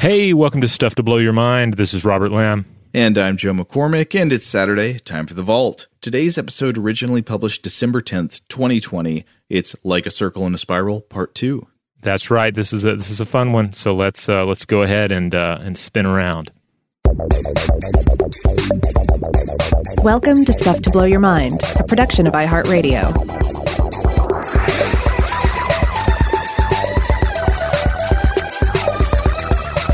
Hey, welcome to Stuff to Blow Your Mind. This is Robert Lamb. And I'm Joe McCormick, and it's Saturday, time for the Vault. Today's episode originally published December 10th, 2020. It's Like a Circle in a Spiral, Part 2. That's right. This is a this is a fun one. So let's uh, let's go ahead and uh, and spin around. Welcome to Stuff to Blow Your Mind, a production of iHeartRadio.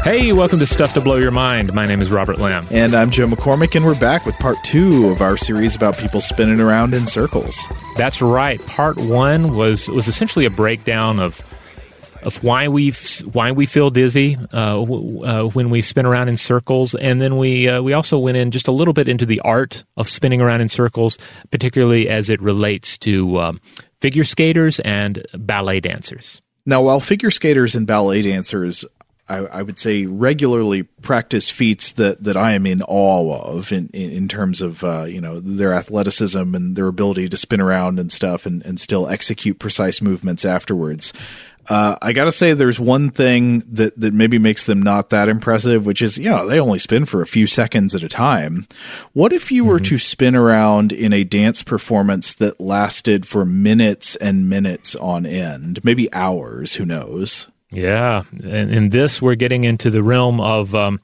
Hey, welcome to Stuff to Blow Your Mind. My name is Robert Lamb. And I'm Joe McCormick, and we're back with part two of our series about people spinning around in circles. That's right. Part one was was essentially a breakdown of of why we why we feel dizzy uh, uh, when we spin around in circles, and then we uh, we also went in just a little bit into the art of spinning around in circles, particularly as it relates to um, figure skaters and ballet dancers. Now, while figure skaters and ballet dancers I, I, would say regularly practice feats that, that I am in awe of in, in, in terms of uh, you know their athleticism and their ability to spin around and stuff and, and still execute precise movements afterwards. Uh, I gotta say, there's one thing that, that maybe makes them not that impressive, which is, you know, they only spin for a few seconds at a time. What if you mm-hmm. were to spin around in a dance performance that lasted for minutes and minutes on end, maybe hours, who knows? Yeah, and in this we're getting into the realm of um,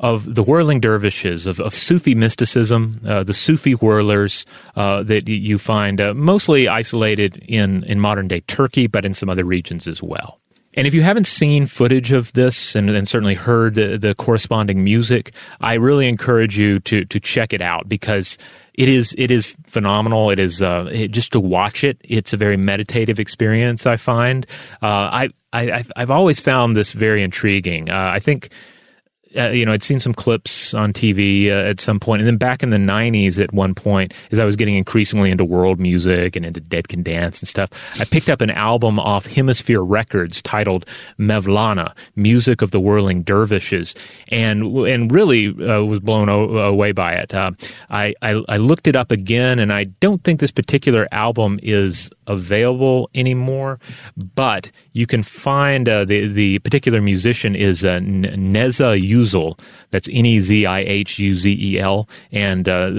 of the whirling dervishes, of, of Sufi mysticism, uh, the Sufi whirlers uh, that you find uh, mostly isolated in in modern day Turkey, but in some other regions as well. And if you haven't seen footage of this and, and certainly heard the, the, corresponding music, I really encourage you to to check it out because it is it is phenomenal. It is uh, it, just to watch it. It's a very meditative experience. I find. Uh, I, I I've always found this very intriguing. Uh, I think uh, you know, I'd seen some clips on TV uh, at some point, and then back in the '90s, at one point, as I was getting increasingly into world music and into Dead Can Dance and stuff, I picked up an album off Hemisphere Records titled Mevlana: Music of the Whirling Dervishes, and and really uh, was blown o- away by it. Uh, I, I I looked it up again, and I don't think this particular album is available anymore, but you can find uh, the the particular musician is uh, Nezih Uzel. That's N E Z I H U Z E L, and uh,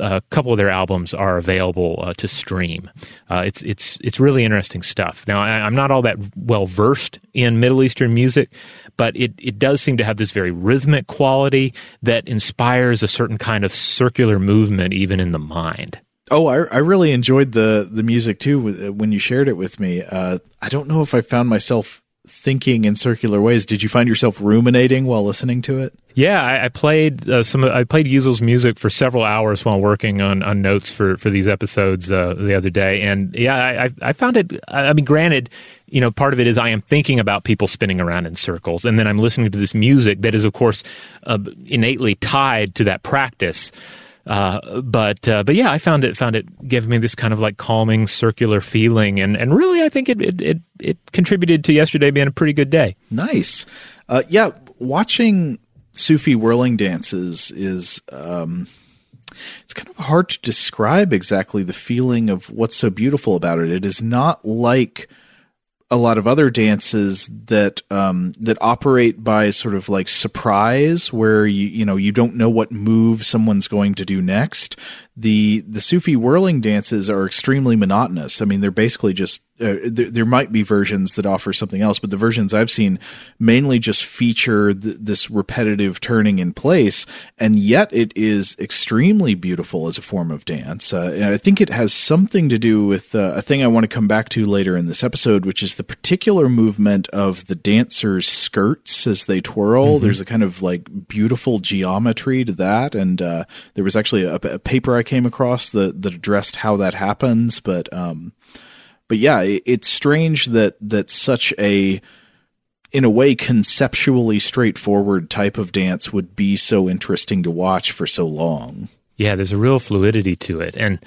a couple of their albums are available uh, to stream. Uh, it's it's it's really interesting stuff. Now I, am not all that well versed in Middle Eastern music, but it it does seem to have this very rhythmic quality that inspires a certain kind of circular movement even in the mind. Oh, I, I really enjoyed the the music too when you shared it with me. Uh, I don't know if I found myself thinking in circular ways. Did you find yourself ruminating while listening to it? Yeah, I, I played uh, some. I played Uzel's music for several hours while working on, on notes for, for these episodes uh, the other day, and yeah, I, I found it. I mean, granted, you know, part of it is I am thinking about people spinning around in circles, and then I'm listening to this music that is, of course, uh, innately tied to that practice. Uh, but uh, but yeah, I found it found it gave me this kind of like calming circular feeling, and, and really I think it, it, it it contributed to yesterday being a pretty good day. Nice, uh, yeah. Watching Sufi whirling dances is um, it's kind of hard to describe exactly the feeling of what's so beautiful about it. It is not like a lot of other dances that um, that operate by sort of like surprise, where you you know you don't know what move someone's going to do next. The the Sufi whirling dances are extremely monotonous. I mean, they're basically just uh, there, there, might be versions that offer something else, but the versions I've seen mainly just feature th- this repetitive turning in place, and yet it is extremely beautiful as a form of dance. Uh, and I think it has something to do with uh, a thing I want to come back to later in this episode, which is the particular movement of the dancers' skirts as they twirl. Mm-hmm. There's a kind of like beautiful geometry to that, and uh, there was actually a, a, paper I came across that that addressed how that happens, but. Um, but yeah, it's strange that that such a in a way conceptually straightforward type of dance would be so interesting to watch for so long. Yeah, there's a real fluidity to it. And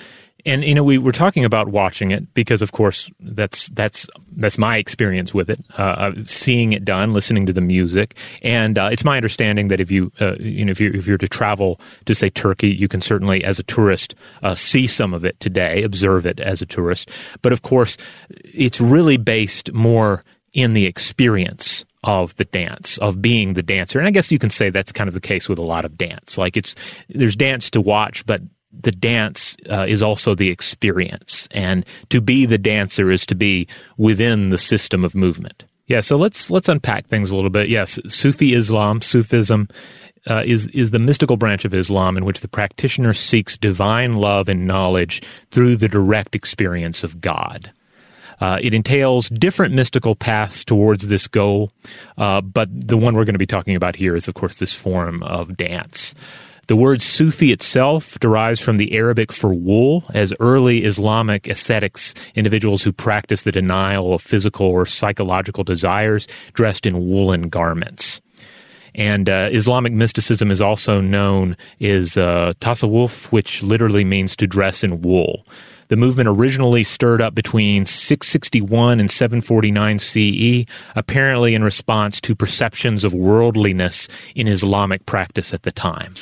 and you know we were talking about watching it because of course that's that's that's my experience with it uh, seeing it done listening to the music and uh, it's my understanding that if you uh, you know if you if you're to travel to say Turkey you can certainly as a tourist uh, see some of it today observe it as a tourist but of course it's really based more in the experience of the dance, of being the dancer. And I guess you can say that's kind of the case with a lot of dance. Like it's, there's dance to watch, but the dance uh, is also the experience. And to be the dancer is to be within the system of movement. Yeah, so let's let's unpack things a little bit. Yes, Sufi Islam, Sufism, uh, is is the mystical branch of Islam in which the practitioner seeks divine love and knowledge through the direct experience of God. Uh, it entails different mystical paths towards this goal, uh, but the one we're going to be talking about here is, of course, this form of dance. The word Sufi itself derives from the Arabic for wool, as early Islamic ascetics, individuals who practice the denial of physical or psychological desires, dressed in woolen garments. And uh, Islamic mysticism is also known as uh, which literally means to dress in wool. The movement originally stirred up between 661 and 749 CE, apparently in response to perceptions of worldliness in Islamic practice at the time.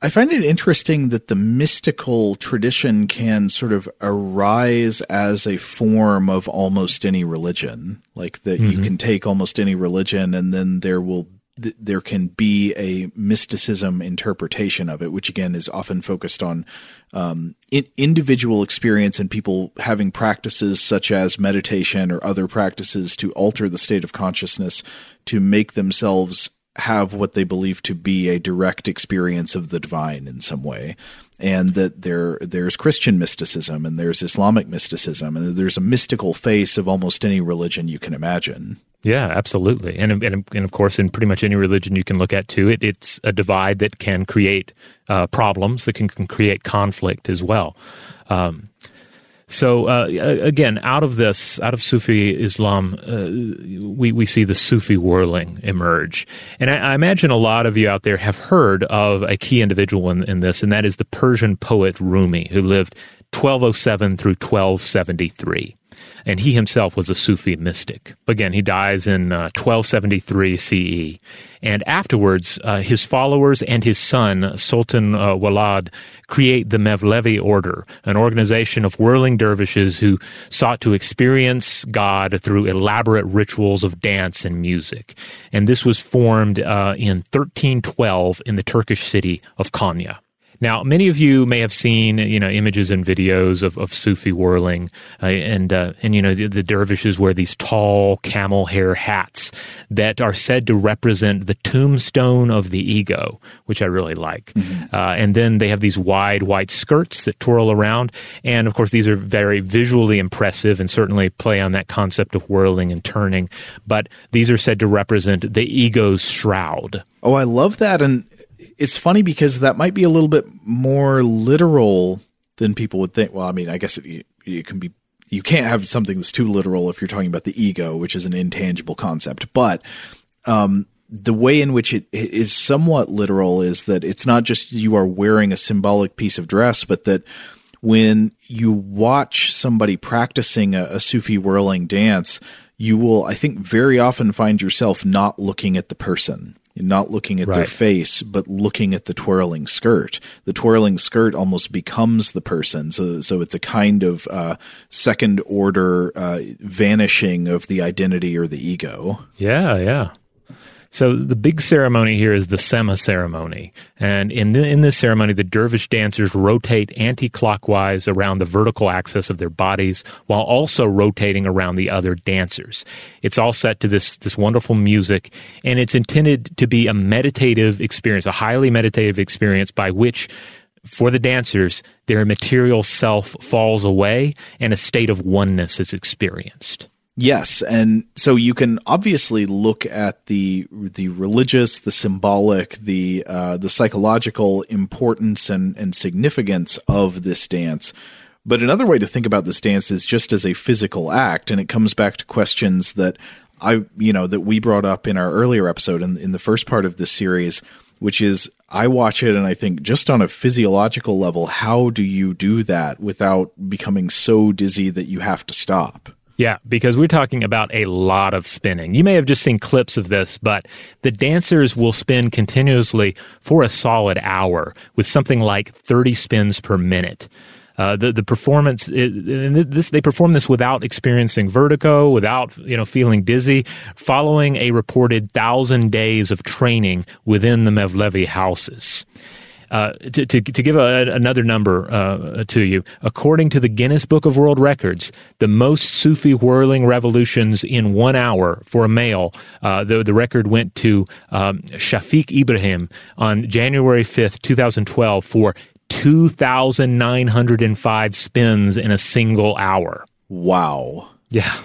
I find it interesting that the mystical tradition can sort of arise as a form of almost any religion. Like that mm-hmm. you can take almost any religion and then there will there can be a mysticism interpretation of it, which again is often focused on um, in, individual experience and people having practices such as meditation or other practices to alter the state of consciousness to make themselves have what they believe to be a direct experience of the divine in some way and that there there's Christian mysticism and there's Islamic mysticism and there's a mystical face of almost any religion you can imagine. Yeah, absolutely, and and and of course, in pretty much any religion you can look at too, it it's a divide that can create uh, problems that can, can, create conflict as well. Um, so uh, again, out of this, out of Sufi Islam, uh, we we see the Sufi whirling emerge, and I, I, imagine a lot of you out there have heard of a key individual in, in this, and that is the Persian poet Rumi, who lived 1207 through 1273 and he himself was a Sufi mystic. Again, he dies in uh, 1273 CE. And afterwards, uh, his followers and his son, Sultan uh, Walad, create the Mevlevi order, an organization of whirling dervishes who sought to experience God through elaborate rituals of dance and music. And this was formed uh, in 1312 in the Turkish city of Konya. Now, many of you may have seen, you know, images and videos of, of Sufi whirling, uh, and uh, and you know the, the, dervishes wear these tall camel hair hats that are said to represent the tombstone of the ego, which I really like. Mm-hmm. Uh, and then they have these wide white skirts that twirl around, and of course these are very visually impressive and certainly play on that concept of whirling and turning. But these are said to represent the ego's shroud. Oh, I love that, and it's funny because that might be a little bit more literal than people would think. Well, I mean, I guess it, it can be. You can't have something that's too literal if you're talking about the ego, which is an intangible concept. But um, the way in which it is somewhat literal is that it's not just you are wearing a symbolic piece of dress, but that when you watch somebody practicing a, a Sufi whirling dance, you will, I think, very often find yourself not looking at the person not looking at right. their face, but looking at the twirling skirt. The twirling skirt almost becomes the person. So, so it's a kind of uh, second order uh, vanishing of the identity or the ego. Yeah, yeah. So the big ceremony here is the Sema ceremony. And in, the, in this ceremony, the dervish dancers rotate anti-clockwise around the vertical axis of their bodies while also rotating around the other dancers. It's all set to this, this wonderful music and it's intended to be a meditative experience, a highly meditative experience by which for the dancers, their material self falls away and a state of oneness is experienced. Yes, and so you can obviously look at the the religious, the symbolic, the uh, the psychological importance and and significance of this dance. But another way to think about this dance is just as a physical act, and it comes back to questions that I you know that we brought up in our earlier episode in, in the first part of this series, which is I watch it and I think just on a physiological level, how do you do that without becoming so dizzy that you have to stop? Yeah, because we're talking about a lot of spinning. You may have just seen clips of this, but the dancers will spin continuously for a solid hour with something like 30 spins per minute. Uh, the the performance it, this they perform this without experiencing vertigo, without you know feeling dizzy, following a reported thousand days of training within the Mevlevi houses. Uh, to, to, to, give a, another number uh, to you, according to the Guinness Book of World Records, the most Sufi whirling revolutions in one hour for a male, uh, the, the record went to um, Shafiq Ibrahim on January 5th, 2012, for 2,905 spins in a single hour. Wow. Yeah.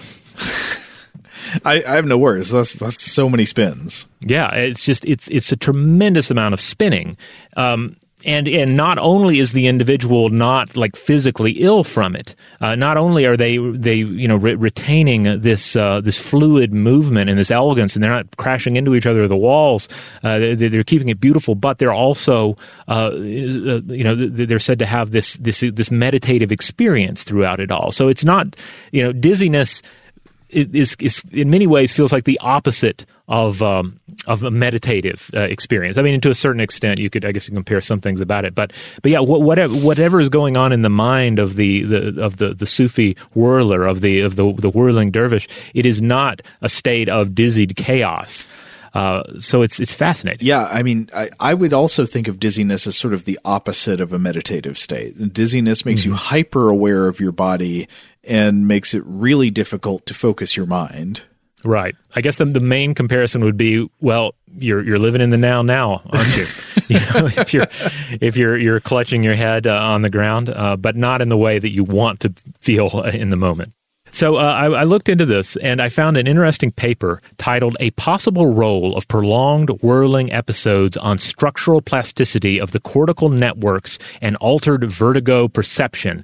I, I, have no words. That's that's so many spins. Yeah, it's just it's it's a tremendous amount of spinning. Um, and and not only is the individual not like physically ill from it, uh, not only are they they you know re- retaining this uh, this fluid movement and this elegance, and they're not crashing into each other or the walls. Uh, they, they're keeping it beautiful, but they're also uh, uh, you know they're said to have this this this meditative experience throughout it all. So it's not you know dizziness is, is in many ways feels like the opposite of um, of a meditative uh, experience. I mean, to a certain extent, you could I guess you compare some things about it, but but yeah, whatever whatever is going on in the mind of the, the of the, the Sufi whirler of the of the the whirling dervish, it is not a state of dizzied chaos. Uh, so it's it's fascinating. Yeah, I mean, I, I would also think of dizziness as sort of the opposite of a meditative state. Dizziness makes mm-hmm. you hyper aware of your body and makes it really difficult to focus your mind. Right. I guess the, the main comparison would be, well, you're you're living in the now now, aren't you? you know, if you're if you're you're clutching your head uh, on the ground, uh, but not in the way that you want to feel in the moment. So uh, I, I, looked into this and I found an interesting paper titled "A Possible Role of Prolonged Whirling Episodes on Structural Plasticity of the Cortical Networks and Altered Vertigo Perception."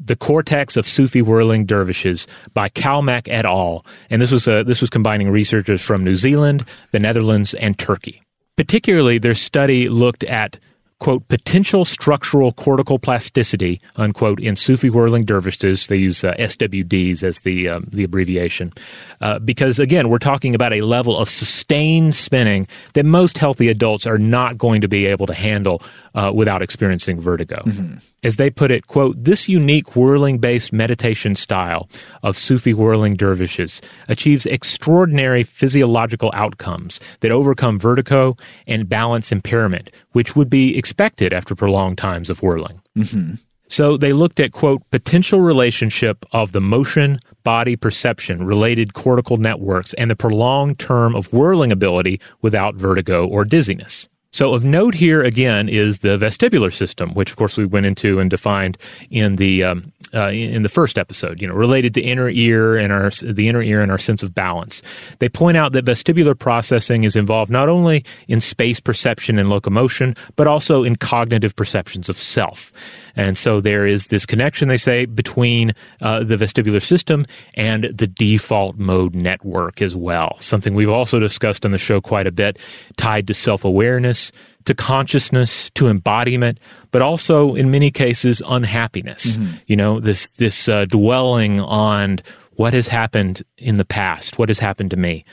The Cortex of Sufi Whirling Dervishes by Cakmak et al. And this was, uh, this was combining researchers from New Zealand, the Netherlands, and Turkey. Particularly, their study looked at quote, potential structural cortical plasticity, unquote, in Sufi whirling dervishes. They use uh, SWDs as the, um, the abbreviation. Uh, because again, we're talking about a level of sustained spinning that most healthy adults are not going to be able to handle uh, without experiencing vertigo. Mm-hmm as they put it, quote, this unique whirling based meditation style of Sufi whirling dervishes achieves extraordinary physiological outcomes that overcome vertigo and balance impairment, which would be expected after prolonged times of whirling. Mm-hmm. So they looked at, quote, potential relationship of the motion body perception related cortical networks and the prolonged term of whirling ability without vertigo or dizziness. So of note here again is the vestibular system, which of course we went into and defined in the um, uh, in the first episode, you know, related to inner ear and our the inner ear and our sense of balance. They point out that vestibular processing is involved not only in space perception and locomotion, but also in cognitive perceptions of self. And so there is this connection, they say, between uh, the vestibular system and the default mode network as well. Something we've also discussed on the show quite a bit, tied to self awareness to consciousness, to embodiment, but also in many cases unhappiness. Mm-hmm. You know, this this uh, dwelling on what has happened in the past, what has happened to me,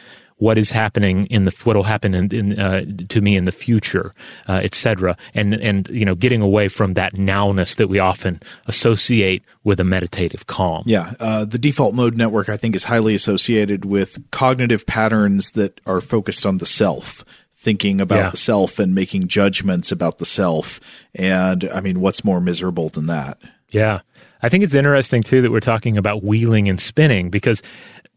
what is happening in the what will happen in, in uh, to me in the future, uh, etc. And and you know, getting away from that nowness that we often associate with a meditative calm. Yeah, uh, the default mode network I think is highly associated with cognitive patterns that are focused on the self thinking about yeah. the self and making judgments about the self. And I mean, what's more miserable than that? Yeah. I think it's interesting too that we're talking about wheeling and spinning because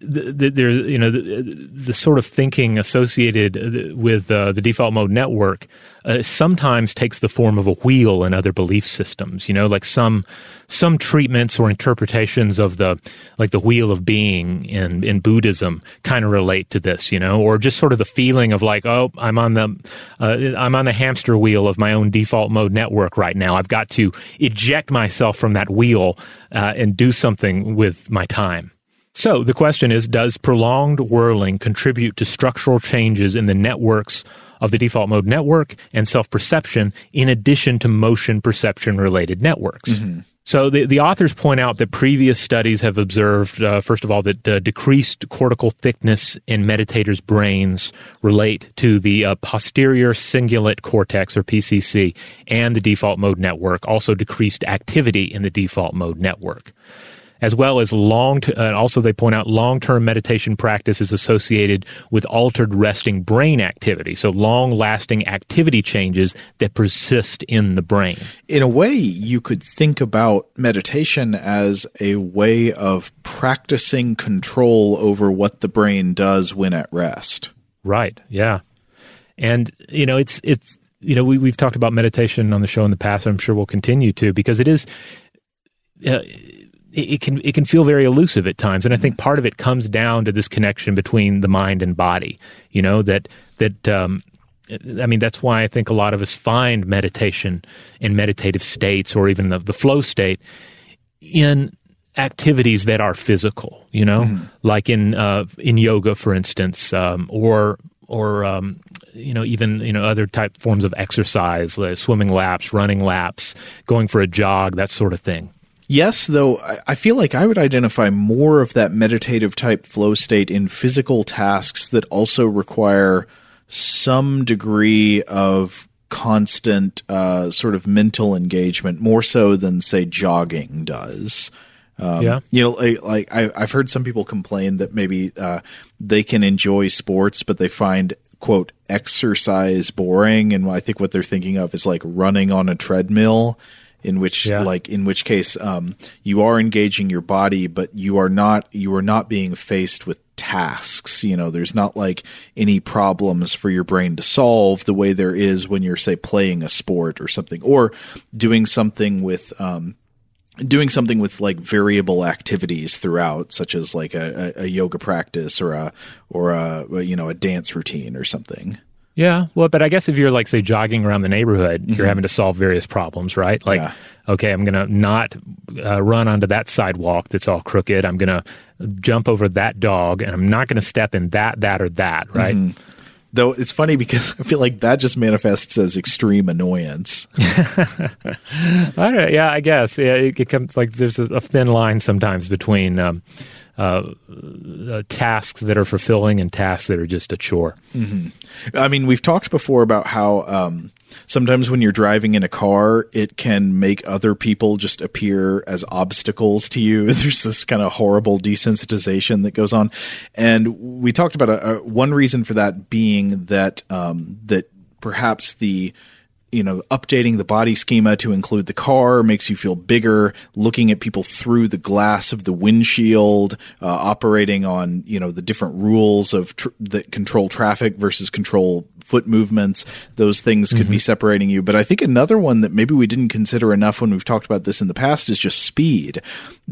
there, you know, the, the, sort of thinking associated with uh, the default mode network uh, sometimes takes the form of a wheel in other belief systems. You know, like some some treatments or interpretations of the like the wheel of being in in Buddhism kind of relate to this. You know, or just sort of the feeling of like, oh, I'm on the uh, I'm on the hamster wheel of my own default mode network right now. I've got to eject myself from that wheel uh, and do something with my time. So the question is Does prolonged whirling contribute to structural changes in the networks of the default mode network and self perception in addition to motion perception related networks? Mm-hmm. So the, the authors point out that previous studies have observed, uh, first of all, that uh, decreased cortical thickness in meditators' brains relate to the uh, posterior cingulate cortex, or PCC, and the default mode network, also decreased activity in the default mode network as well as long. To, uh, also, they point out long-term meditation practice is associated with altered resting brain activity. So, long-lasting activity changes that persist in the brain. In a way, you could think about meditation as a way of practicing control over what the brain does when at rest. Right. Yeah. And you know, it's it's you know we we've talked about meditation on the show in the past. I'm sure we'll continue to because it is. Uh, it can it can feel very elusive at times, and I think part of it comes down to this connection between the mind and body. You know that that um, I mean that's why I think a lot of us find meditation in meditative states or even the, the flow state in activities that are physical. You know, mm-hmm. like in uh, in yoga, for instance, um, or or um, you know even you know other type forms of exercise, like swimming laps, running laps, going for a jog, that sort of thing. Yes, though I feel like I would identify more of that meditative type flow state in physical tasks that also require some degree of constant uh, sort of mental engagement, more so than say jogging does. Um, yeah, you know, like, I, have heard some people complain that maybe uh, they can enjoy sports, but they find quote exercise boring, and I think what they're thinking of is like running on a treadmill in which yeah. like in which case um, you are engaging your body but you are not you are not being faced with tasks you know there's not like any problems for your brain to solve the way there is when you're say playing a sport or something or doing something with um, doing something with like variable activities throughout such as like a, a, a yoga practice or a or a you know a dance routine or something yeah, well, but I guess if you're like say jogging around the neighborhood, mm-hmm. you're having to solve various problems, right? Like, yeah. okay, I'm gonna not uh, run onto that sidewalk that's all crooked. I'm gonna jump over that dog, and I'm not gonna step in that, that, or that, right? Mm-hmm. Though it's funny because I feel like that just manifests as extreme annoyance. I don't, yeah, I guess yeah, it, it comes like there's a, a, thin line sometimes between. Um, uh, uh, tasks that are fulfilling and tasks that are just a chore. Mm-hmm. I mean, we've talked before about how um, sometimes when you're driving in a car, it can make other people just appear as obstacles to you. There's this kind of horrible desensitization that goes on, and we talked about a, a, one reason for that being that um, that perhaps the you know, updating the body schema to include the car makes you feel bigger. Looking at people through the glass of the windshield, uh, operating on you know the different rules of tr- that control traffic versus control foot movements, those things could mm-hmm. be separating you. But I think another one that maybe we didn't consider enough when we've talked about this in the past is just speed.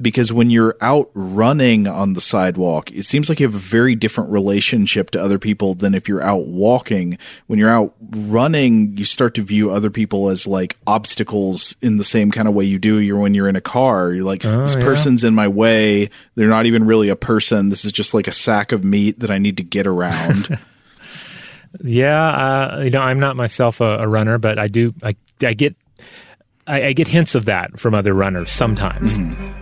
Because when you're out running on the sidewalk, it seems like you have a very different relationship to other people than if you're out walking. When you're out running, you start to view other people as like obstacles in the same kind of way you do you're when you're in a car. You're like, oh, this yeah. person's in my way. They're not even really a person. This is just like a sack of meat that I need to get around. Yeah, uh, you know, I'm not myself a, a, runner, but I do. I, I get, I, I, get hints of that from other runners sometimes. Mm-hmm.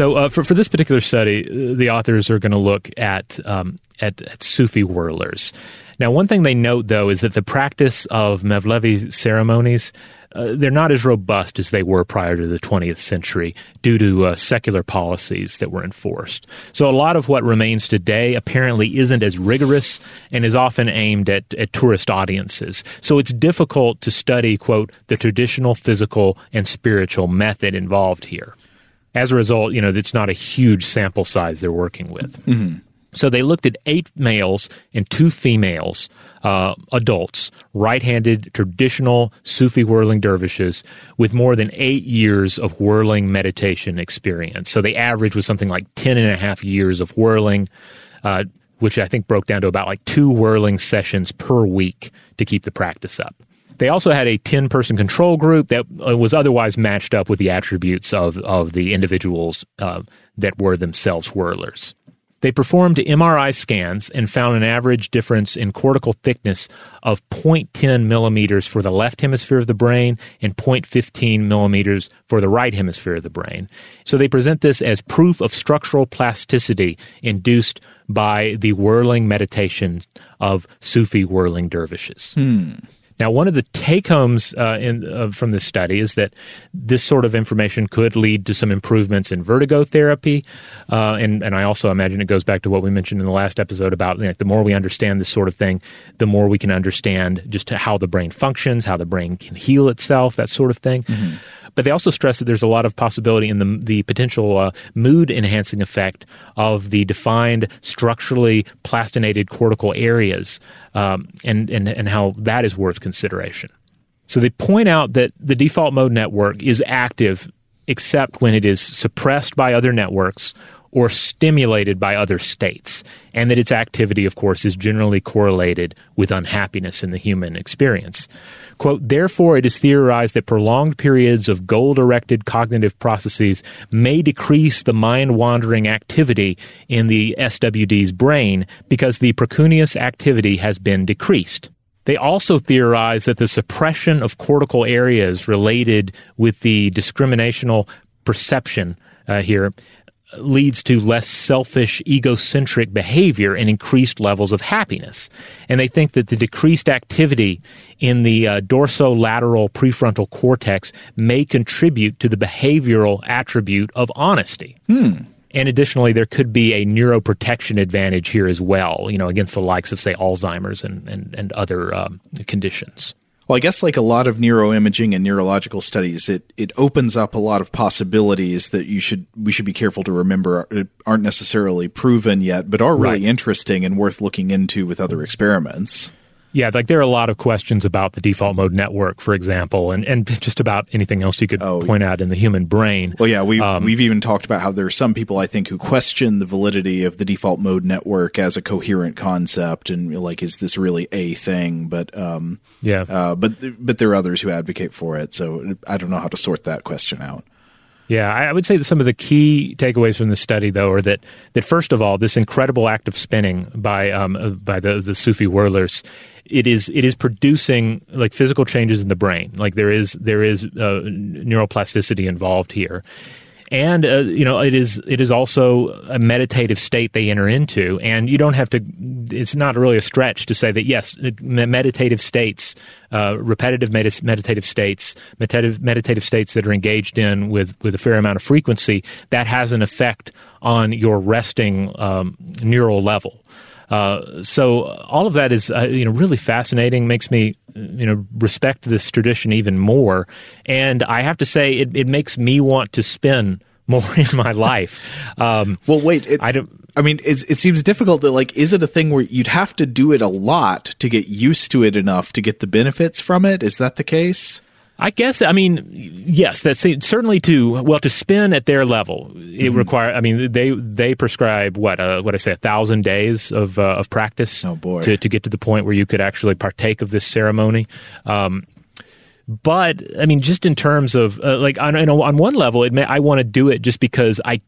So uh, for for this particular study, uh, the authors are going to look at, um, at at Sufi whirlers. Now, one thing they note though is that the practice of Mevlevi ceremonies uh, they're not as robust as they were prior to the 20th century due to uh, secular policies that were enforced. So a lot of what remains today apparently isn't as rigorous and is often aimed at, at tourist audiences. So it's difficult to study, quote, the traditional physical and spiritual method involved here. As a result, you know, it's not a huge sample size they're working with. Mm-hmm. So they looked at eight males and two females, uh, adults, right-handed traditional Sufi whirling dervishes with more than eight years of whirling meditation experience. So the average was something like 10 and a half years of whirling, uh, which I think broke down to about like two whirling sessions per week to keep the practice up. They also had a 10 person control group that uh, was otherwise matched up with the attributes of, of the individuals uh, that were themselves whirlers. They performed MRI scans and found an average difference in cortical thickness of 0.10 millimeters for the left hemisphere of the brain and 0.15 millimeters for the right hemisphere of the brain. So they present this as proof of structural plasticity induced by the whirling meditation of Sufi whirling dervishes. Hmm. Now, one of the take homes uh, uh, from this study is that this sort of information could lead to some improvements in vertigo therapy. Uh, and, and I also imagine it goes back to what we mentioned in the last episode about you know, the more we understand this sort of thing, the more we can understand just how the brain functions, how the brain can heal itself, that sort of thing. Mm-hmm. But they also stress that there's a lot of possibility in the, the potential uh, mood enhancing effect of the defined structurally plastinated cortical areas um, and, and, and how that is worth consideration. So they point out that the default mode network is active except when it is suppressed by other networks or stimulated by other states, and that its activity, of course, is generally correlated with unhappiness in the human experience. Quote, therefore, it is theorized that prolonged periods of goal directed cognitive processes may decrease the mind wandering activity in the SWD's brain because the precuneus activity has been decreased. They also theorize that the suppression of cortical areas related with the discriminational perception uh, here leads to less selfish, egocentric behavior and increased levels of happiness. And they think that the decreased activity in the uh, dorsolateral prefrontal cortex may contribute to the behavioral attribute of honesty. Hmm. And additionally, there could be a neuroprotection advantage here as well, you know, against the likes of, say, Alzheimer's and, and, and other um, conditions. Well, I guess like a lot of neuroimaging and neurological studies, it it opens up a lot of possibilities that you should we should be careful to remember uh, aren't necessarily proven yet, but are really right. interesting and worth looking into with other experiments. Yeah, like there are a lot of questions about the default mode network, for example, and, and just about anything else you could oh, point out in the human brain. Well, yeah, we, um, we've even talked about how there are some people, I think, who question the validity of the default mode network as a coherent concept and like, is this really a thing? But, um, yeah, uh, but, but there are others who advocate for it. So I don't know how to sort that question out. Yeah, I would say that some of the key takeaways from the study, though, are that that first of all, this incredible act of spinning by um, uh, by the the Sufi whirlers, it is it is producing like physical changes in the brain. Like there is there is uh, neuroplasticity involved here, and uh, you know it is it is also a meditative state they enter into. And you don't have to it's not really a stretch to say that yes meditative states uh, repetitive med- meditative states meditative meditative states that are engaged in with with a fair amount of frequency that has an effect on your resting um, neural level uh, so all of that is uh, you know really fascinating. Makes me you know respect this tradition even more, and I have to say it, it makes me want to spin more in my life. Um, well, wait, it, I don't. I mean, it, it seems difficult that like, is it a thing where you'd have to do it a lot to get used to it enough to get the benefits from it? Is that the case? I guess I mean yes, that's certainly to well to spin at their level. It mm-hmm. require. I mean they they prescribe what uh, what I say a thousand days of uh, of practice. Oh boy, to to get to the point where you could actually partake of this ceremony. Um, but I mean, just in terms of uh, like on on one level, it may, I want to do it just because I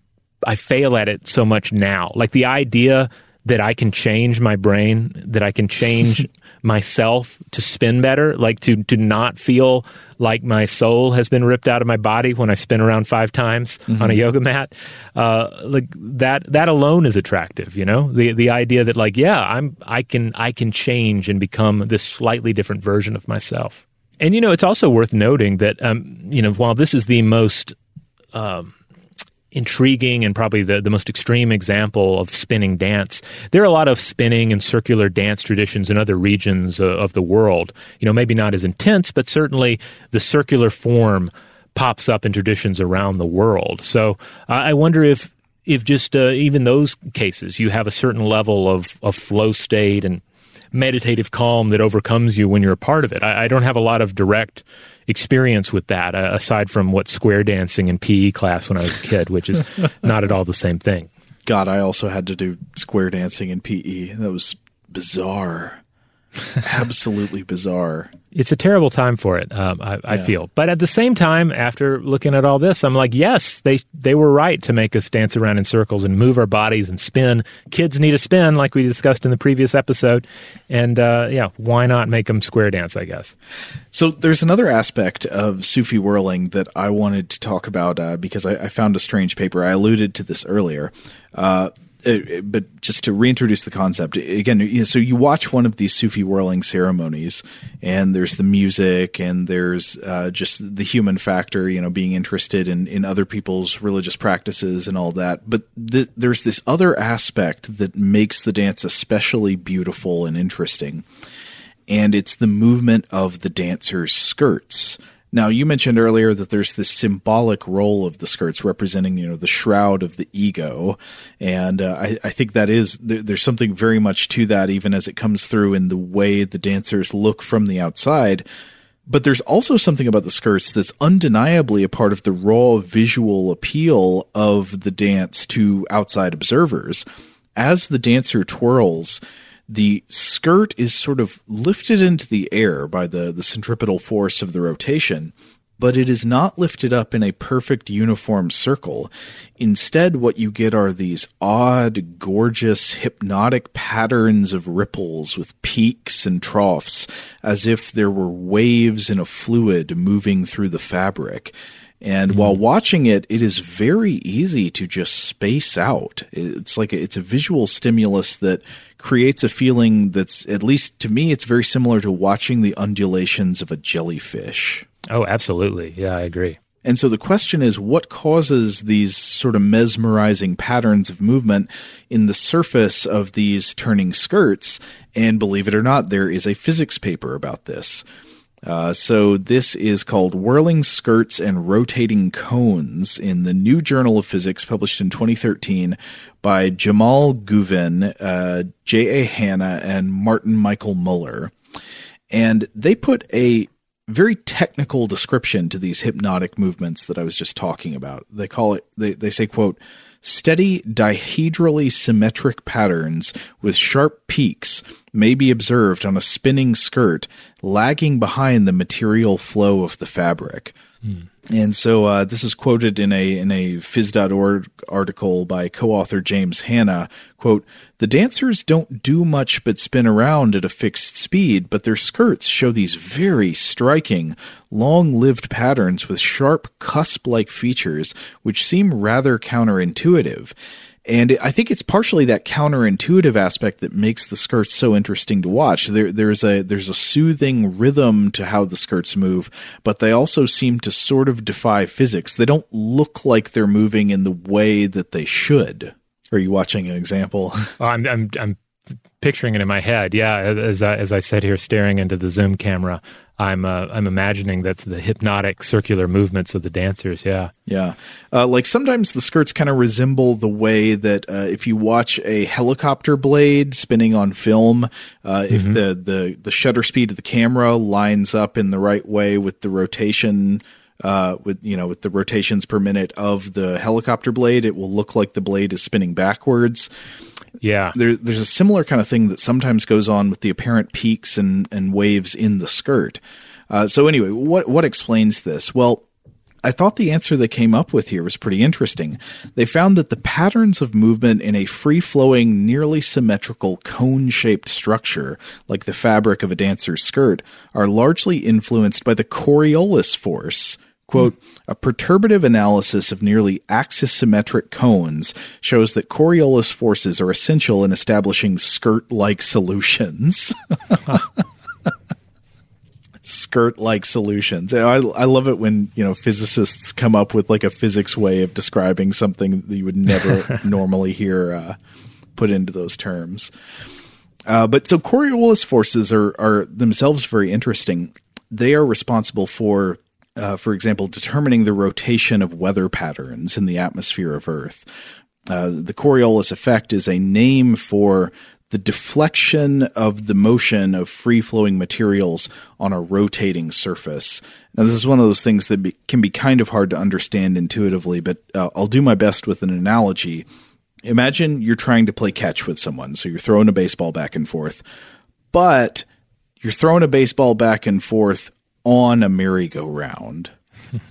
I fail at it so much now. Like the idea that I can change my brain, that I can change myself to spin better, like to to not feel like my soul has been ripped out of my body when I spin around five times mm-hmm. on a yoga mat. Uh, like that that alone is attractive, you know? The the idea that like, yeah, I'm I can I can change and become this slightly different version of myself. And you know, it's also worth noting that um, you know, while this is the most um, intriguing and probably the, the most extreme example of spinning dance. There are a lot of spinning and circular dance traditions in other regions uh, of the world. You know, maybe not as intense, but certainly the circular form pops up in traditions around the world. So uh, I wonder if if just uh, even those cases you have a certain level of, of flow state and meditative calm that overcomes you when you're a part of it. I, I don't have a lot of direct experience with that uh, aside from what square dancing in PE class when I was a kid, which is not at all the same thing. God, I also had to do square dancing in PE. That was bizarre. Absolutely bizarre. It's a terrible time for it. Um, I, I feel, but at the same time, after looking at all this, I'm like, yes, they they were right to make us dance around in circles and move our bodies and spin. Kids need a spin, like we discussed in the previous episode, and uh, yeah, why not make them square dance? I guess. So there's another aspect of Sufi whirling that I wanted to talk about uh, because I, I, found a strange paper. I alluded to this earlier. Uh, uh, but just to reintroduce the concept again, so you watch one of these Sufi whirling ceremonies, and there's the music, and there's uh, just the human factor, you know, being interested in in other people's religious practices and all that. But th- there's this other aspect that makes the dance especially beautiful and interesting, and it's the movement of the dancer's skirts. Now, you mentioned earlier that there's this symbolic role of the skirts representing, you know, the shroud of the ego, and uh, I, I, think that is there, there's something very much to that, even as it comes through in the way the dancers look from the outside. But there's also something about the skirts that's undeniably a part of the raw visual appeal of the dance to outside observers. As the dancer twirls, the skirt is sort of lifted into the air by the, the centripetal force of the rotation, but it is not lifted up in a perfect uniform circle. Instead, what you get are these odd, gorgeous, hypnotic patterns of ripples with peaks and troughs, as if there were waves in a fluid moving through the fabric. And mm-hmm. while watching it, it is very easy to just space out. It's like a, it's a visual stimulus that creates a feeling that's at least to me it's very similar to watching the undulations of a jellyfish. Oh, absolutely. Yeah, I agree. And so the question is what causes these sort of mesmerizing patterns of movement in the surface of these turning skirts? And believe it or not, there is a physics paper about this. Uh, so this is called Whirling Skirts and Rotating Cones in the New Journal of Physics, published in 2013 by Jemal Guven, uh, J.A. Hanna, and Martin Michael Muller. And they put a very technical description to these hypnotic movements that I was just talking about. They call it, they, they say, quote, Steady dihedrally symmetric patterns with sharp peaks may be observed on a spinning skirt lagging behind the material flow of the fabric. Hmm. And so uh, this is quoted in a in a phys.org article by co-author James Hanna. Quote, the dancers don't do much but spin around at a fixed speed, but their skirts show these very striking, long-lived patterns with sharp cusp-like features which seem rather counterintuitive. And I think it's partially that counterintuitive aspect that makes the skirts so interesting to watch. There, there's a there's a soothing rhythm to how the skirts move, but they also seem to sort of defy physics. They don't look like they're moving in the way that they should. Are you watching an example? I'm, I'm I'm picturing it in my head. Yeah, as I, as I sit here staring into the Zoom camera, I'm uh, I'm imagining that's the hypnotic circular movements of the dancers. Yeah, yeah. Uh, like sometimes the skirts kind of resemble the way that uh, if you watch a helicopter blade spinning on film, uh, mm-hmm. if the, the the shutter speed of the camera lines up in the right way with the rotation. Uh, with you know with the rotations per minute of the helicopter blade, it will look like the blade is spinning backwards. Yeah. There, there's a similar kind of thing that sometimes goes on with the apparent peaks and, and waves in the skirt. Uh, so anyway, what what explains this? Well, I thought the answer they came up with here was pretty interesting. They found that the patterns of movement in a free flowing, nearly symmetrical cone shaped structure, like the fabric of a dancer's skirt, are largely influenced by the Coriolis force, Quote, a perturbative analysis of nearly axisymmetric cones shows that Coriolis forces are essential in establishing skirt like solutions. skirt like solutions. I, I love it when, you know, physicists come up with like a physics way of describing something that you would never normally hear uh, put into those terms. Uh, but so Coriolis forces are, are themselves very interesting. They are responsible for uh, for example, determining the rotation of weather patterns in the atmosphere of Earth. Uh, the Coriolis effect is a name for the deflection of the motion of free flowing materials on a rotating surface. Now, this is one of those things that be, can be kind of hard to understand intuitively, but uh, I'll do my best with an analogy. Imagine you're trying to play catch with someone, so you're throwing a baseball back and forth, but you're throwing a baseball back and forth on a merry-go-round.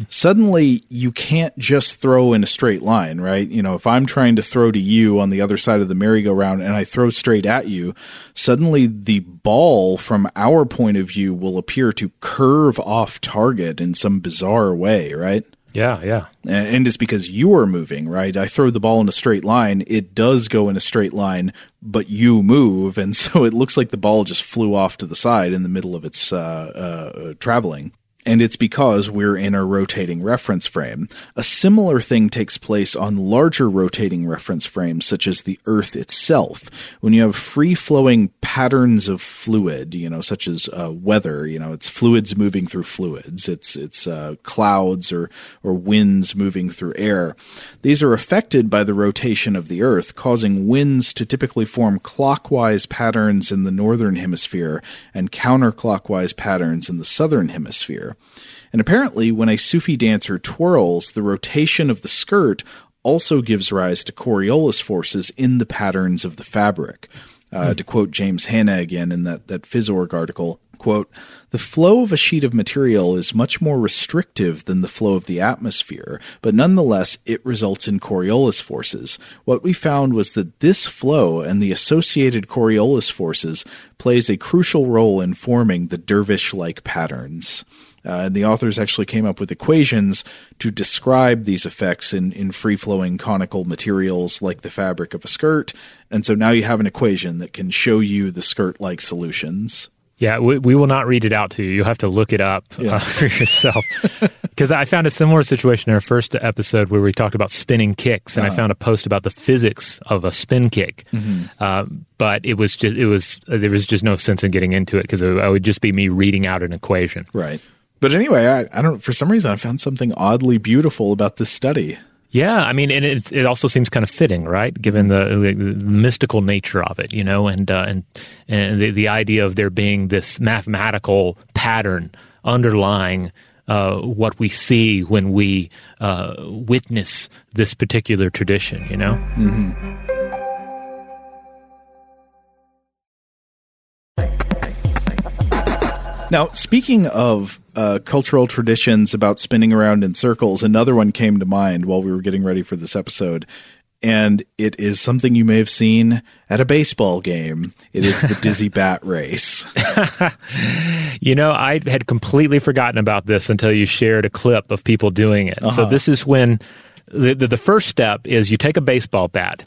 Suddenly, you can't just throw in a straight line, right? You know, if I'm trying to throw to you on the other side of the merry-go-round and I throw straight at you, suddenly the ball from our point of view will appear to curve off target in some bizarre way, right? Yeah, yeah. And it's because you are moving, right? I throw the ball in a straight line. It does go in a straight line, but you move. And so it looks like the ball just flew off to the side in the middle of its uh, uh, traveling and it's because we're in a rotating reference frame. A similar thing takes place on larger rotating reference frames, such as the Earth itself. When you have free flowing patterns of fluid, you know, such as uh, weather, you know, it's fluids moving through fluids, it's it's uh, clouds or or winds moving through air. These are affected by the rotation of the Earth, causing winds to typically form clockwise patterns in the northern hemisphere and counterclockwise patterns in the southern hemisphere. And apparently, when a Sufi dancer twirls, the rotation of the skirt also gives rise to Coriolis forces in the patterns of the fabric. Uh, hmm. To quote James Hanna again in that, that PhysOrg article, quote, the flow of a sheet of material is much more restrictive than the flow of the atmosphere, but nonetheless it results in Coriolis forces. What we found was that this flow and the associated Coriolis forces plays a crucial role in forming the dervish-like patterns. Uh, and the authors actually came up with equations to describe these effects in, in free flowing conical materials like the fabric of a skirt. And so now you have an equation that can show you the skirt like solutions. Yeah, we, we, will not read it out to you. You'll have to look it up uh, yeah. uh, for yourself. Because I found a similar situation in our first episode where we talked about spinning kicks, and uh-huh. I found a post about the physics of a spin kick. Mm-hmm. Uh, but it was just it was there was just no sense in getting into it because it, it would just be me reading out an equation. Right. But anyway, I, I don't. For some reason, I found something oddly beautiful about this study. Yeah, I mean, and it it also seems kind of fitting, right? Given the, the, mystical nature of it, you know, and uh, and and the, the idea of there being this mathematical pattern underlying uh, what we see when we uh, witness this particular tradition, you know. Mm-hmm. Now, speaking of uh, cultural traditions about spinning around in circles, another one came to mind while we were getting ready for this episode. And it is something you may have seen at a baseball game. It is the Dizzy Bat Race. you know, I had completely forgotten about this until you shared a clip of people doing it. Uh-huh. So, this is when the, the, the, first step is you take a baseball bat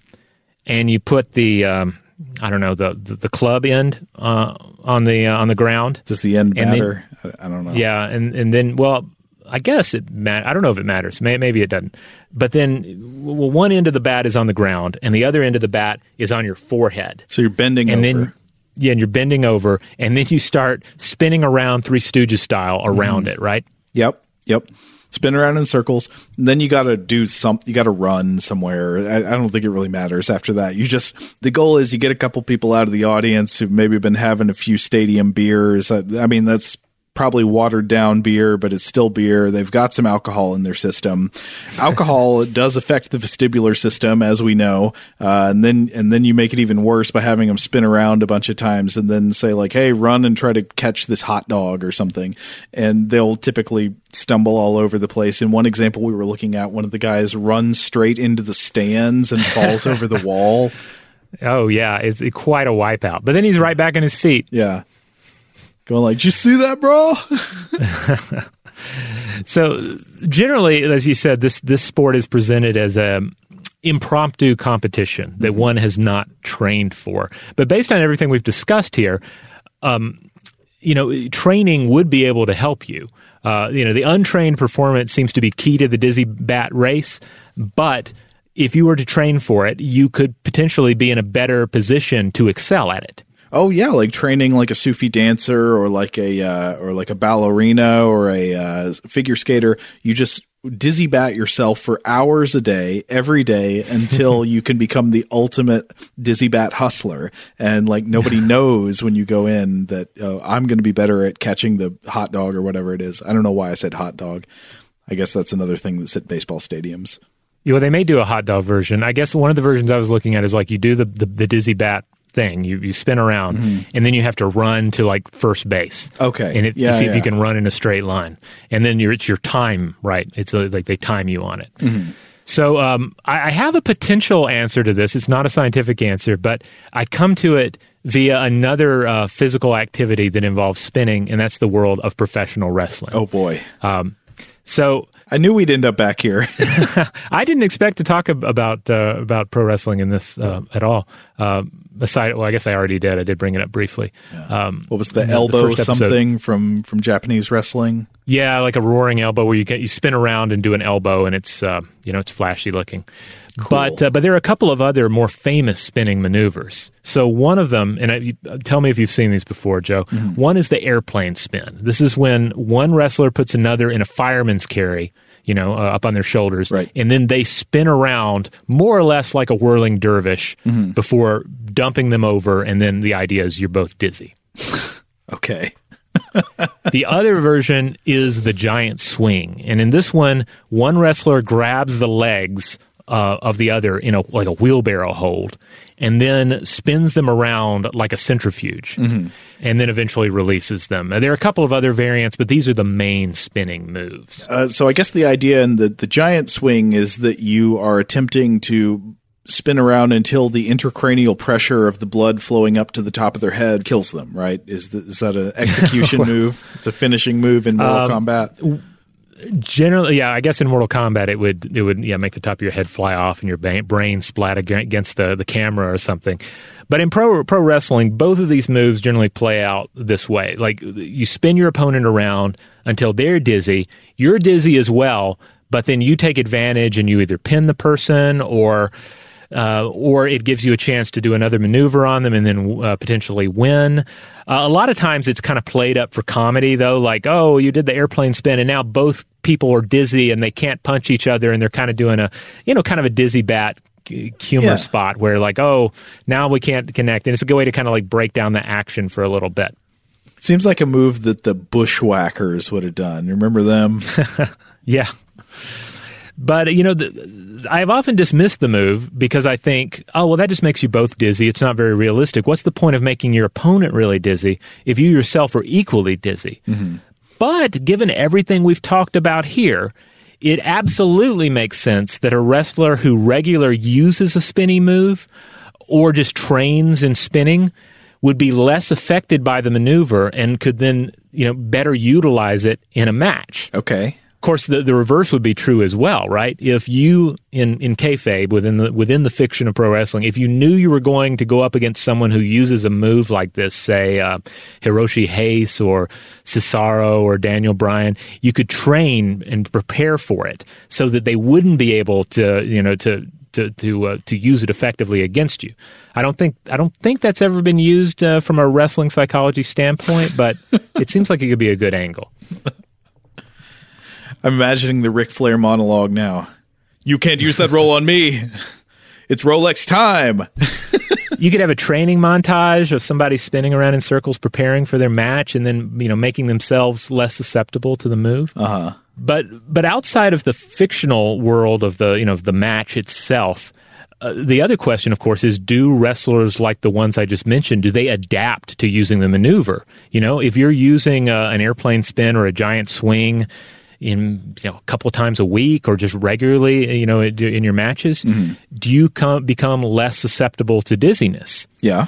and you put the. Um, I don't know the the, the club end uh, on the uh, on the ground. Does the end matter? Then, I don't know. Yeah, and and then well, I guess it matters. I don't know if it matters. maybe it doesn't. But then, well, one end of the bat is on the ground, and the other end of the bat is on your forehead. So you're bending and over. Then, yeah, and you're bending over, and then you start spinning around Three Stooges style around mm-hmm. it, right? Yep, yep spin around in circles. then you got to do some, you got to run somewhere. I, I, don't think it really matters after that. You just, the goal is you get a couple people out of the audience who've maybe been having a few stadium beers. I, I mean, that's probably watered down beer, but it's still beer. They've got some alcohol in their system. Alcohol does affect the vestibular system, as we know, uh, and then and then you make it even worse by having them spin around a bunch of times, and then say like, "Hey, run and try to catch this hot dog or something," and they'll typically stumble all over the place. In one example we were looking at, one of the guys runs straight into the stands and falls over the wall. Oh yeah, it's quite a wipeout. But then he's right back on his feet. Yeah going like, "Did you see that, bro?" so generally, as you said, this this sport is presented as a impromptu competition that mm-hmm. one has not trained for. But based on everything we've discussed here, um, you know, training would be able to help you. Uh, you know, the untrained performance seems to be key to the dizzy bat race, but if you were to train for it, you could potentially be in a better position to excel at it. Oh yeah, like training like a Sufi dancer or like a uh, or like a ballerina or a uh, figure skater. You just dizzy bat yourself for hours a day, every day, until you can become the ultimate dizzy bat hustler. And like nobody knows when you go in that oh, I'm going to be better at catching the hot dog or whatever it is. I don't know why I said hot dog. I guess that's another thing that's at baseball stadiums. Yeah, well, they may do a hot dog version. I guess one of the versions I was looking at is like you do the, the, the dizzy bat thing. You you spin around, and then you have to run to like first base. Mm-hmm. Okay. and it's Yeah, to see if you can run in a straight line, and then it's your time right. It's uh like they time you on it. Mm-hmm. So um, I, I have a potential answer to this. It's not a scientific answer, but I come to it via another uh, physical activity that involves spinning, and that's the world of professional wrestling. Oh boy. So I knew we'd end up back here. I didn't expect to talk ab- about uh, about pro wrestling in this uh, at all. Um, aside, well, I guess I already did. I did bring it up briefly. Um, what was the the elbow episode. something from from Japanese wrestling? yeah, like a roaring elbow where you get you spin around and do an elbow, and it's uh, you know it's flashy looking. But uh, but there are a couple of other more famous spinning maneuvers. So one of them, and I, you, tell me if you've seen these before, Joe. One is the airplane spin. This is when one wrestler puts another in a fireman's carry. You know, uh, up on their shoulders, Right. and then they spin around more or less like a whirling dervish before dumping them over. And then the idea is you're both dizzy. Okay. The other version is the giant swing, and in this one, one wrestler grabs the legs uh, of the other in a like a wheelbarrow hold, and then spins them around like a centrifuge, and then eventually releases them. And there are a couple of other variants, but these are the main spinning moves. Uh, so I guess the idea in the the giant swing is that you are attempting to spin around until the intracranial pressure of the blood flowing up to the top of their head kills them. Right? Is the, is that an execution move? It's a finishing move in Mortal Um, Kombat. Generally, yeah, I guess in Mortal Kombat it would it would yeah make the top of your head fly off and your brain splat against the the camera or something. But in pro pro wrestling, both of these moves generally play out this way. Like you spin your opponent around until they're dizzy, you're dizzy as well, but then you take advantage and you either pin the person or uh, or it gives you a chance to do another maneuver on them and then uh, potentially win. Uh, a lot of times it's kind of played up for comedy, though, like, oh, you did the airplane spin and now both people are dizzy and they can't punch each other and they're kind of doing a, you know, kind of a dizzy bat humor Yeah. spot where, like, oh, now we can't connect. And it's a good way to kind of like break down the action for a little bit. Seems like a move that the Bushwhackers would have done. Remember them? Yeah. But, you know, the, I've often dismissed the move because I think, oh, well, that just makes you both dizzy. It's not very realistic. What's the point of making your opponent really dizzy if you yourself are equally dizzy? Mm-hmm. But given everything we've talked about here, it absolutely makes sense that a wrestler who regular uses a spinny move or just trains in spinning would be less affected by the maneuver and could then, you know, better utilize it in a match. Okay. Of course, the, the reverse would be true as well, right? If you in in kayfabe within the within the fiction of pro wrestling, if you knew you were going to go up against someone who uses a move like this, say uh, Hiroshi Hase or Cesaro or Daniel Bryan, you could train and prepare for it so that they wouldn't be able to, you know, to to to uh, to use it effectively against you. I don't think I don't think that's ever been used uh, from a wrestling psychology standpoint, but it seems like it could be a good angle. I'm imagining the Ric Flair monologue now. You can't use that roll on me. It's Rolex time. you could have a training montage of somebody spinning around in circles preparing for their match and then you know making themselves less susceptible to the move uh-huh. but but outside of the fictional world of the you know of the match itself uh, the other question of course is do wrestlers like the ones i just mentioned do they adapt to using the maneuver you know if you're using uh, an airplane spin or a giant swing in you know a couple times a week or just regularly you know in your matches do you come become less susceptible to dizziness Yeah.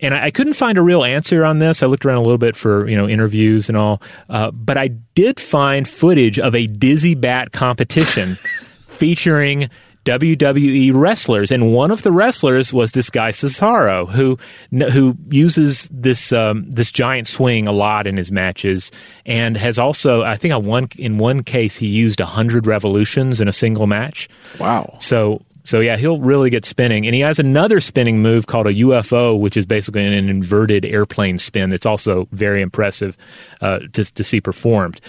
and I, I couldn't find a real answer on this. I looked around a little bit for you know interviews and all, uh, but I did find footage of a dizzy bat competition featuring WWE wrestlers, and one of the wrestlers was this guy Cesaro, who who uses this um, this giant swing a lot in his matches, and has also I think on one in one case he used hundred revolutions in a single match. Wow. So so yeah, he'll really get spinning, and he has another spinning move called a UFO, which is basically an inverted airplane spin. That's also very impressive uh, to to see performed.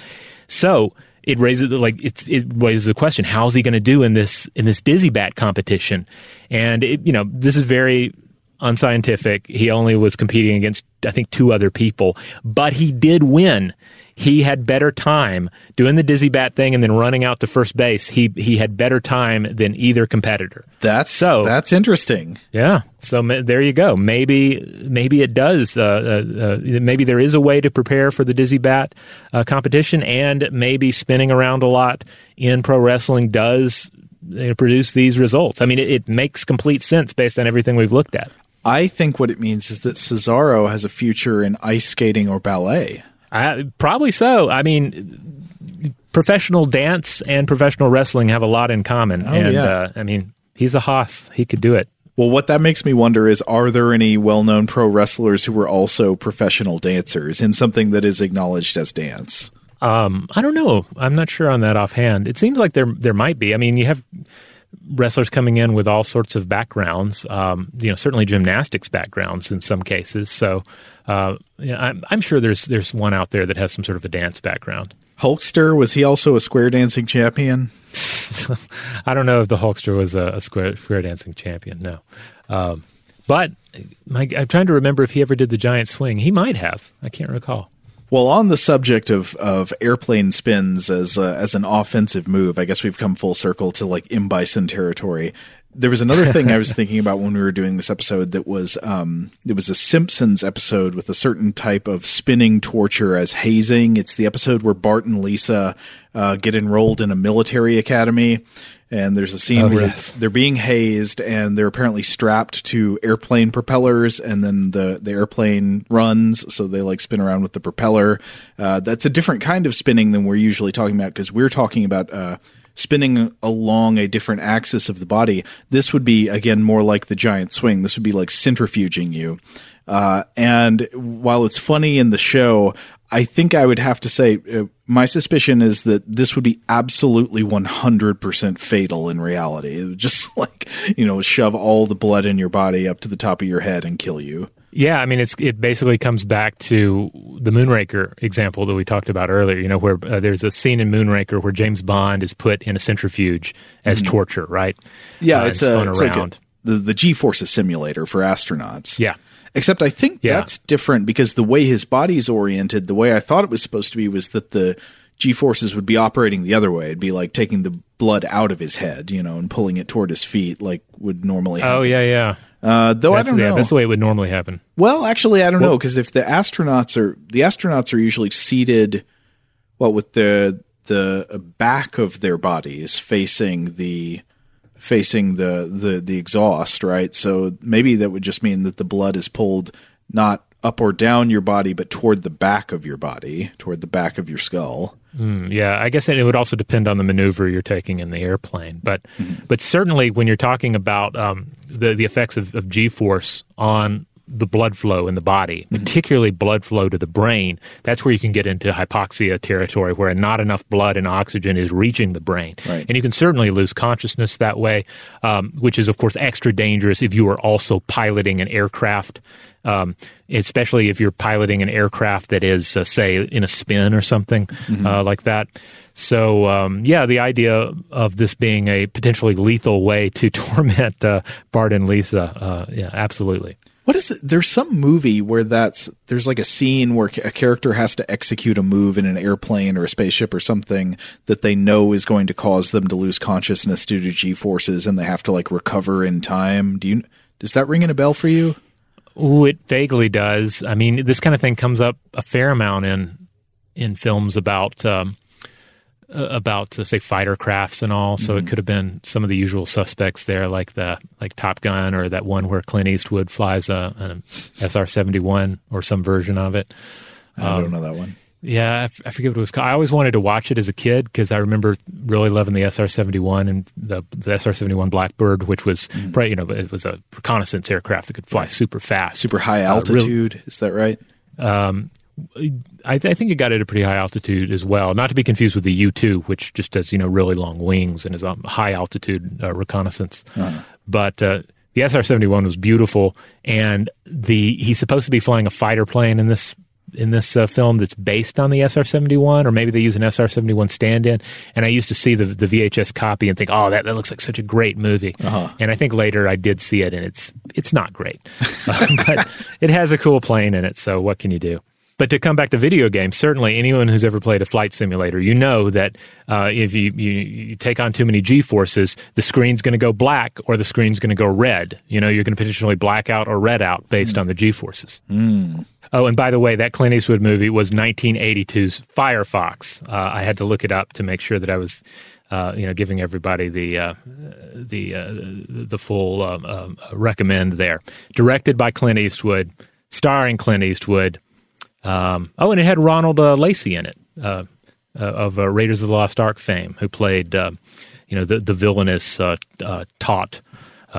So it raises like it's it raises the question: How's he going to do in this in this dizzy bat competition? And it, you know, this is very unscientific. He only was competing against I think two other people, but he did win. He had better time doing the dizzy bat thing and then running out to first base. He he had better time than either competitor. That's So- that's interesting. Yeah. So ma- there you go. Maybe maybe it does. Uh, uh, uh, maybe there is a way to prepare for the dizzy bat uh, competition, and maybe spinning around a lot in pro wrestling does you know, produce these results. I mean, it, it makes complete sense based on everything we've looked at. I think what it means is that Cesaro has a future in ice skating or ballet. I, probably so. I mean, professional dance and professional wrestling have a lot in common, and yeah. uh, I mean, he's a hoss. He could do it. Well, what that makes me wonder is are there any well known pro wrestlers who were also professional dancers in something that is acknowledged as dance? Um, I don't know. I'm not sure on that offhand. It seems like there there might be. I mean, you have wrestlers coming in with all sorts of backgrounds. Um, you know, certainly gymnastics backgrounds in some cases. So, uh, yeah, I'm, I'm sure there's there's one out there that has some sort of a dance background. Hulkster, was he also a square dancing champion? I don't know if the Hulkster was a, a square, square dancing champion. No, um, but my, I'm trying to remember if he ever did the giant swing. He might have. I can't recall. Well, on the subject of, of airplane spins as a, as an offensive move, I guess we've come full circle to like M Bison territory. There was another thing I was thinking about when we were doing this episode that was um, it was a Simpsons episode with a certain type of spinning torture as hazing. It's the episode where Bart and Lisa uh, get enrolled in a military academy, and there's a scene Oh, where yes. they're being hazed and they're apparently strapped to airplane propellers and then the, the airplane runs. So they like spin around with the propeller. Uh, that's a different kind of spinning than we're usually talking about because we're talking about uh, spinning along a different axis of the body. This would be again more like the giant swing. This would be like centrifuging you uh, and while it's funny in the show I think I would have to say uh, my suspicion is that this would be absolutely 100% fatal in reality. It would just like, you know, shove all the blood in your body up to the top of your head and kill you. Yeah, I mean, it's it basically comes back to the Moonraker example that we talked about earlier. You know, where uh, there's a scene in Moonraker where James Bond is put in a centrifuge as torture, right? Yeah, Uh, it's, a, it's like a, the, the G-forces simulator for astronauts. yeah, Except I think Yeah. that's different because the way his body's oriented, the way I thought it was supposed to be was that the G forces would be operating the other way. It'd be like taking the blood out of his head, you know, and pulling it toward his feet like would normally happen. Oh yeah, yeah. Uh, though That's, I don't yeah, know. that's the way it would normally happen. Well, actually, I don't know because if the astronauts are the astronauts are usually seated, well, with the the back of their bodies facing the facing the the the exhaust, right? So maybe that would just mean that the blood is pulled not up or down your body, but toward the back of your body, toward the back of your skull. Mm, yeah, I guess it would also depend on the maneuver you're taking in the airplane, but Mm-hmm. but certainly when you're talking about um, the the effects of, of G force on the blood flow in the body, Mm-hmm. particularly blood flow to the brain, that's where you can get into hypoxia territory, where not enough blood and oxygen is reaching the brain, Right. and you can certainly lose consciousness that way, um, which is of course extra dangerous if you are also piloting an aircraft. Um, especially if you're piloting an aircraft that is, uh, say, in a spin or something uh, like that. So, um, yeah, the idea of this being a potentially lethal way to torment uh, Bart and Lisa, uh, yeah, absolutely. What is it? There's some movie where that's there's like a scene where a character has to execute a move in an airplane or a spaceship or something that they know is going to cause them to lose consciousness due to G forces, and they have to like recover in time. Do you? Does that ring in a bell for you? Ooh, it vaguely does. I mean, this kind of thing comes up a fair amount in in films about um, about uh, say fighter crafts and all. So it could have been some of the usual suspects there, like the like Top Gun or that one where Clint Eastwood flies a, an SR seventy one or some version of it. I don't know that one. Yeah, I, f- I forget what it was called. I always wanted to watch it as a kid because I remember really loving the SR seventy one and the, the SR seventy one Blackbird, which was probably, you know it was a reconnaissance aircraft that could fly super fast, Super high Uh, real- altitude. is that right? I, th- I think it got at a pretty high altitude as well. Not to be confused with the U two, which just does you know really long wings and is a high altitude uh, reconnaissance. But uh, the SR seventy one was beautiful, and the he's supposed to be flying a fighter plane in this in this uh, film that's based on the SR seventy one, or maybe they use an SR seventy one stand in. And I used to see the the VHS copy and think, oh, that, that looks like such a great movie. And I think later I did see it, and it's it's not great, but it has a cool plane in it. So what can you do? But to come back to video games, certainly anyone who's ever played a flight simulator, you know that uh, if you, you, you take on too many G forces, the screen's going to go black or the screen's going to go red. You know, you're going to potentially black out or red out based mm. on the G forces. Mm. Oh, and by the way, that Clint Eastwood movie was 1982's Firefox. Uh, I had to look it up to make sure that I was uh, you know, giving everybody the uh, the uh, the full um, um, recommend there. Directed by Clint Eastwood, starring Clint Eastwood. Um, oh, and it had Ronald uh, Lacey in it uh, of Raiders of the Lost Ark fame, who played you know the the villainous Toht,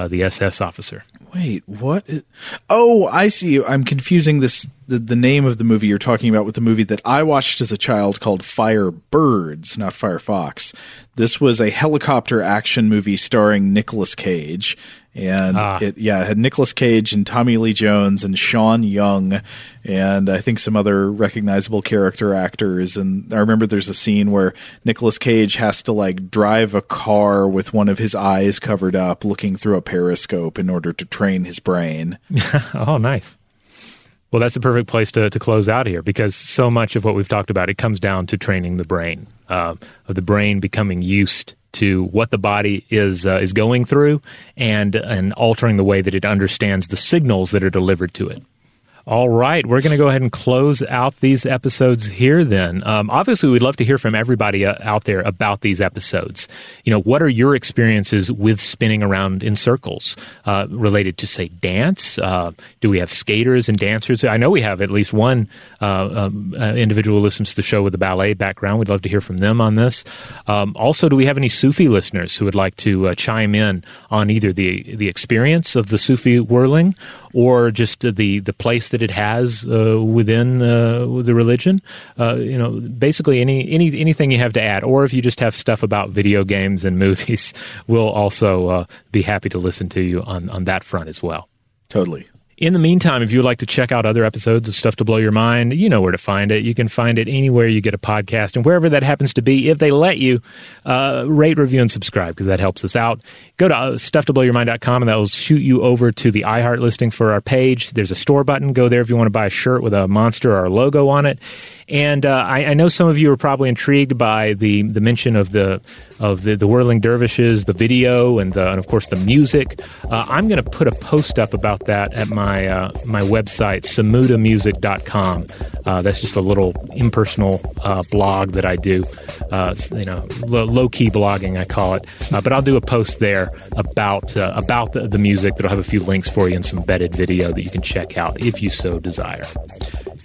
the SS officer. Wait, what? Is, oh, I see. I'm confusing this the, the name of the movie you're talking about with the movie that I watched as a child called Firebirds, not Firefox. This was a helicopter action movie starring Nicolas Cage. And ah. it, yeah, it had Nicolas Cage and Tommy Lee Jones and Sean Young and I think some other recognizable character actors. And I remember there's a scene where Nicolas Cage has to like drive a car with one of his eyes covered up looking through a periscope in order to train his brain. oh, nice. Well, that's a perfect place to, to close out here because so much of what we've talked about it comes down to training the brain, uh, of the brain becoming used to what the body is uh, is going through and and altering the way that it understands the signals that are delivered to it. All right, we're going to go ahead and close out these episodes here then. Um, obviously, we'd love to hear from everybody uh, out there about these episodes. You know, what are your experiences with spinning around in circles uh, related to, say, dance? Uh, do we have skaters and dancers? I know we have at least one uh, um, uh, individual listens to the show with a ballet background. We'd love to hear from them on this. Um, also, do we have any Sufi listeners who would like to chime in on either the the experience of the Sufi whirling or just the the place that it has uh, within uh, the religion. Uh, you know, basically any any anything you have to add, or if you just have stuff about video games and movies, we'll also uh, be happy to listen to you on on that front as well. Totally. In the meantime, if you would like to check out other episodes of Stuff to Blow Your Mind, you know where to find it. You can find it anywhere you get a podcast and wherever that happens to be. If they let you, uh, rate, review, and subscribe because that helps us out. Go to uh, stufftoblowyourmind.com and that will shoot you over to the iHeart listing for our page. There's a store button. Go there if you want to buy a shirt with a monster or a logo on it. And uh, I, I, know some of you are probably intrigued by the, the mention of the of the, the whirling dervishes, the video, and, the, and of course the music. Uh, I'm going to put a post up about that at my uh, my website, samudamusic.com. Uh, that's just a little impersonal uh, blog that I do. Uh, you know, low key blogging I call it. but I'll do a post there about about the, the music that'll have a few links for you and some embedded video that you can check out if you so desire.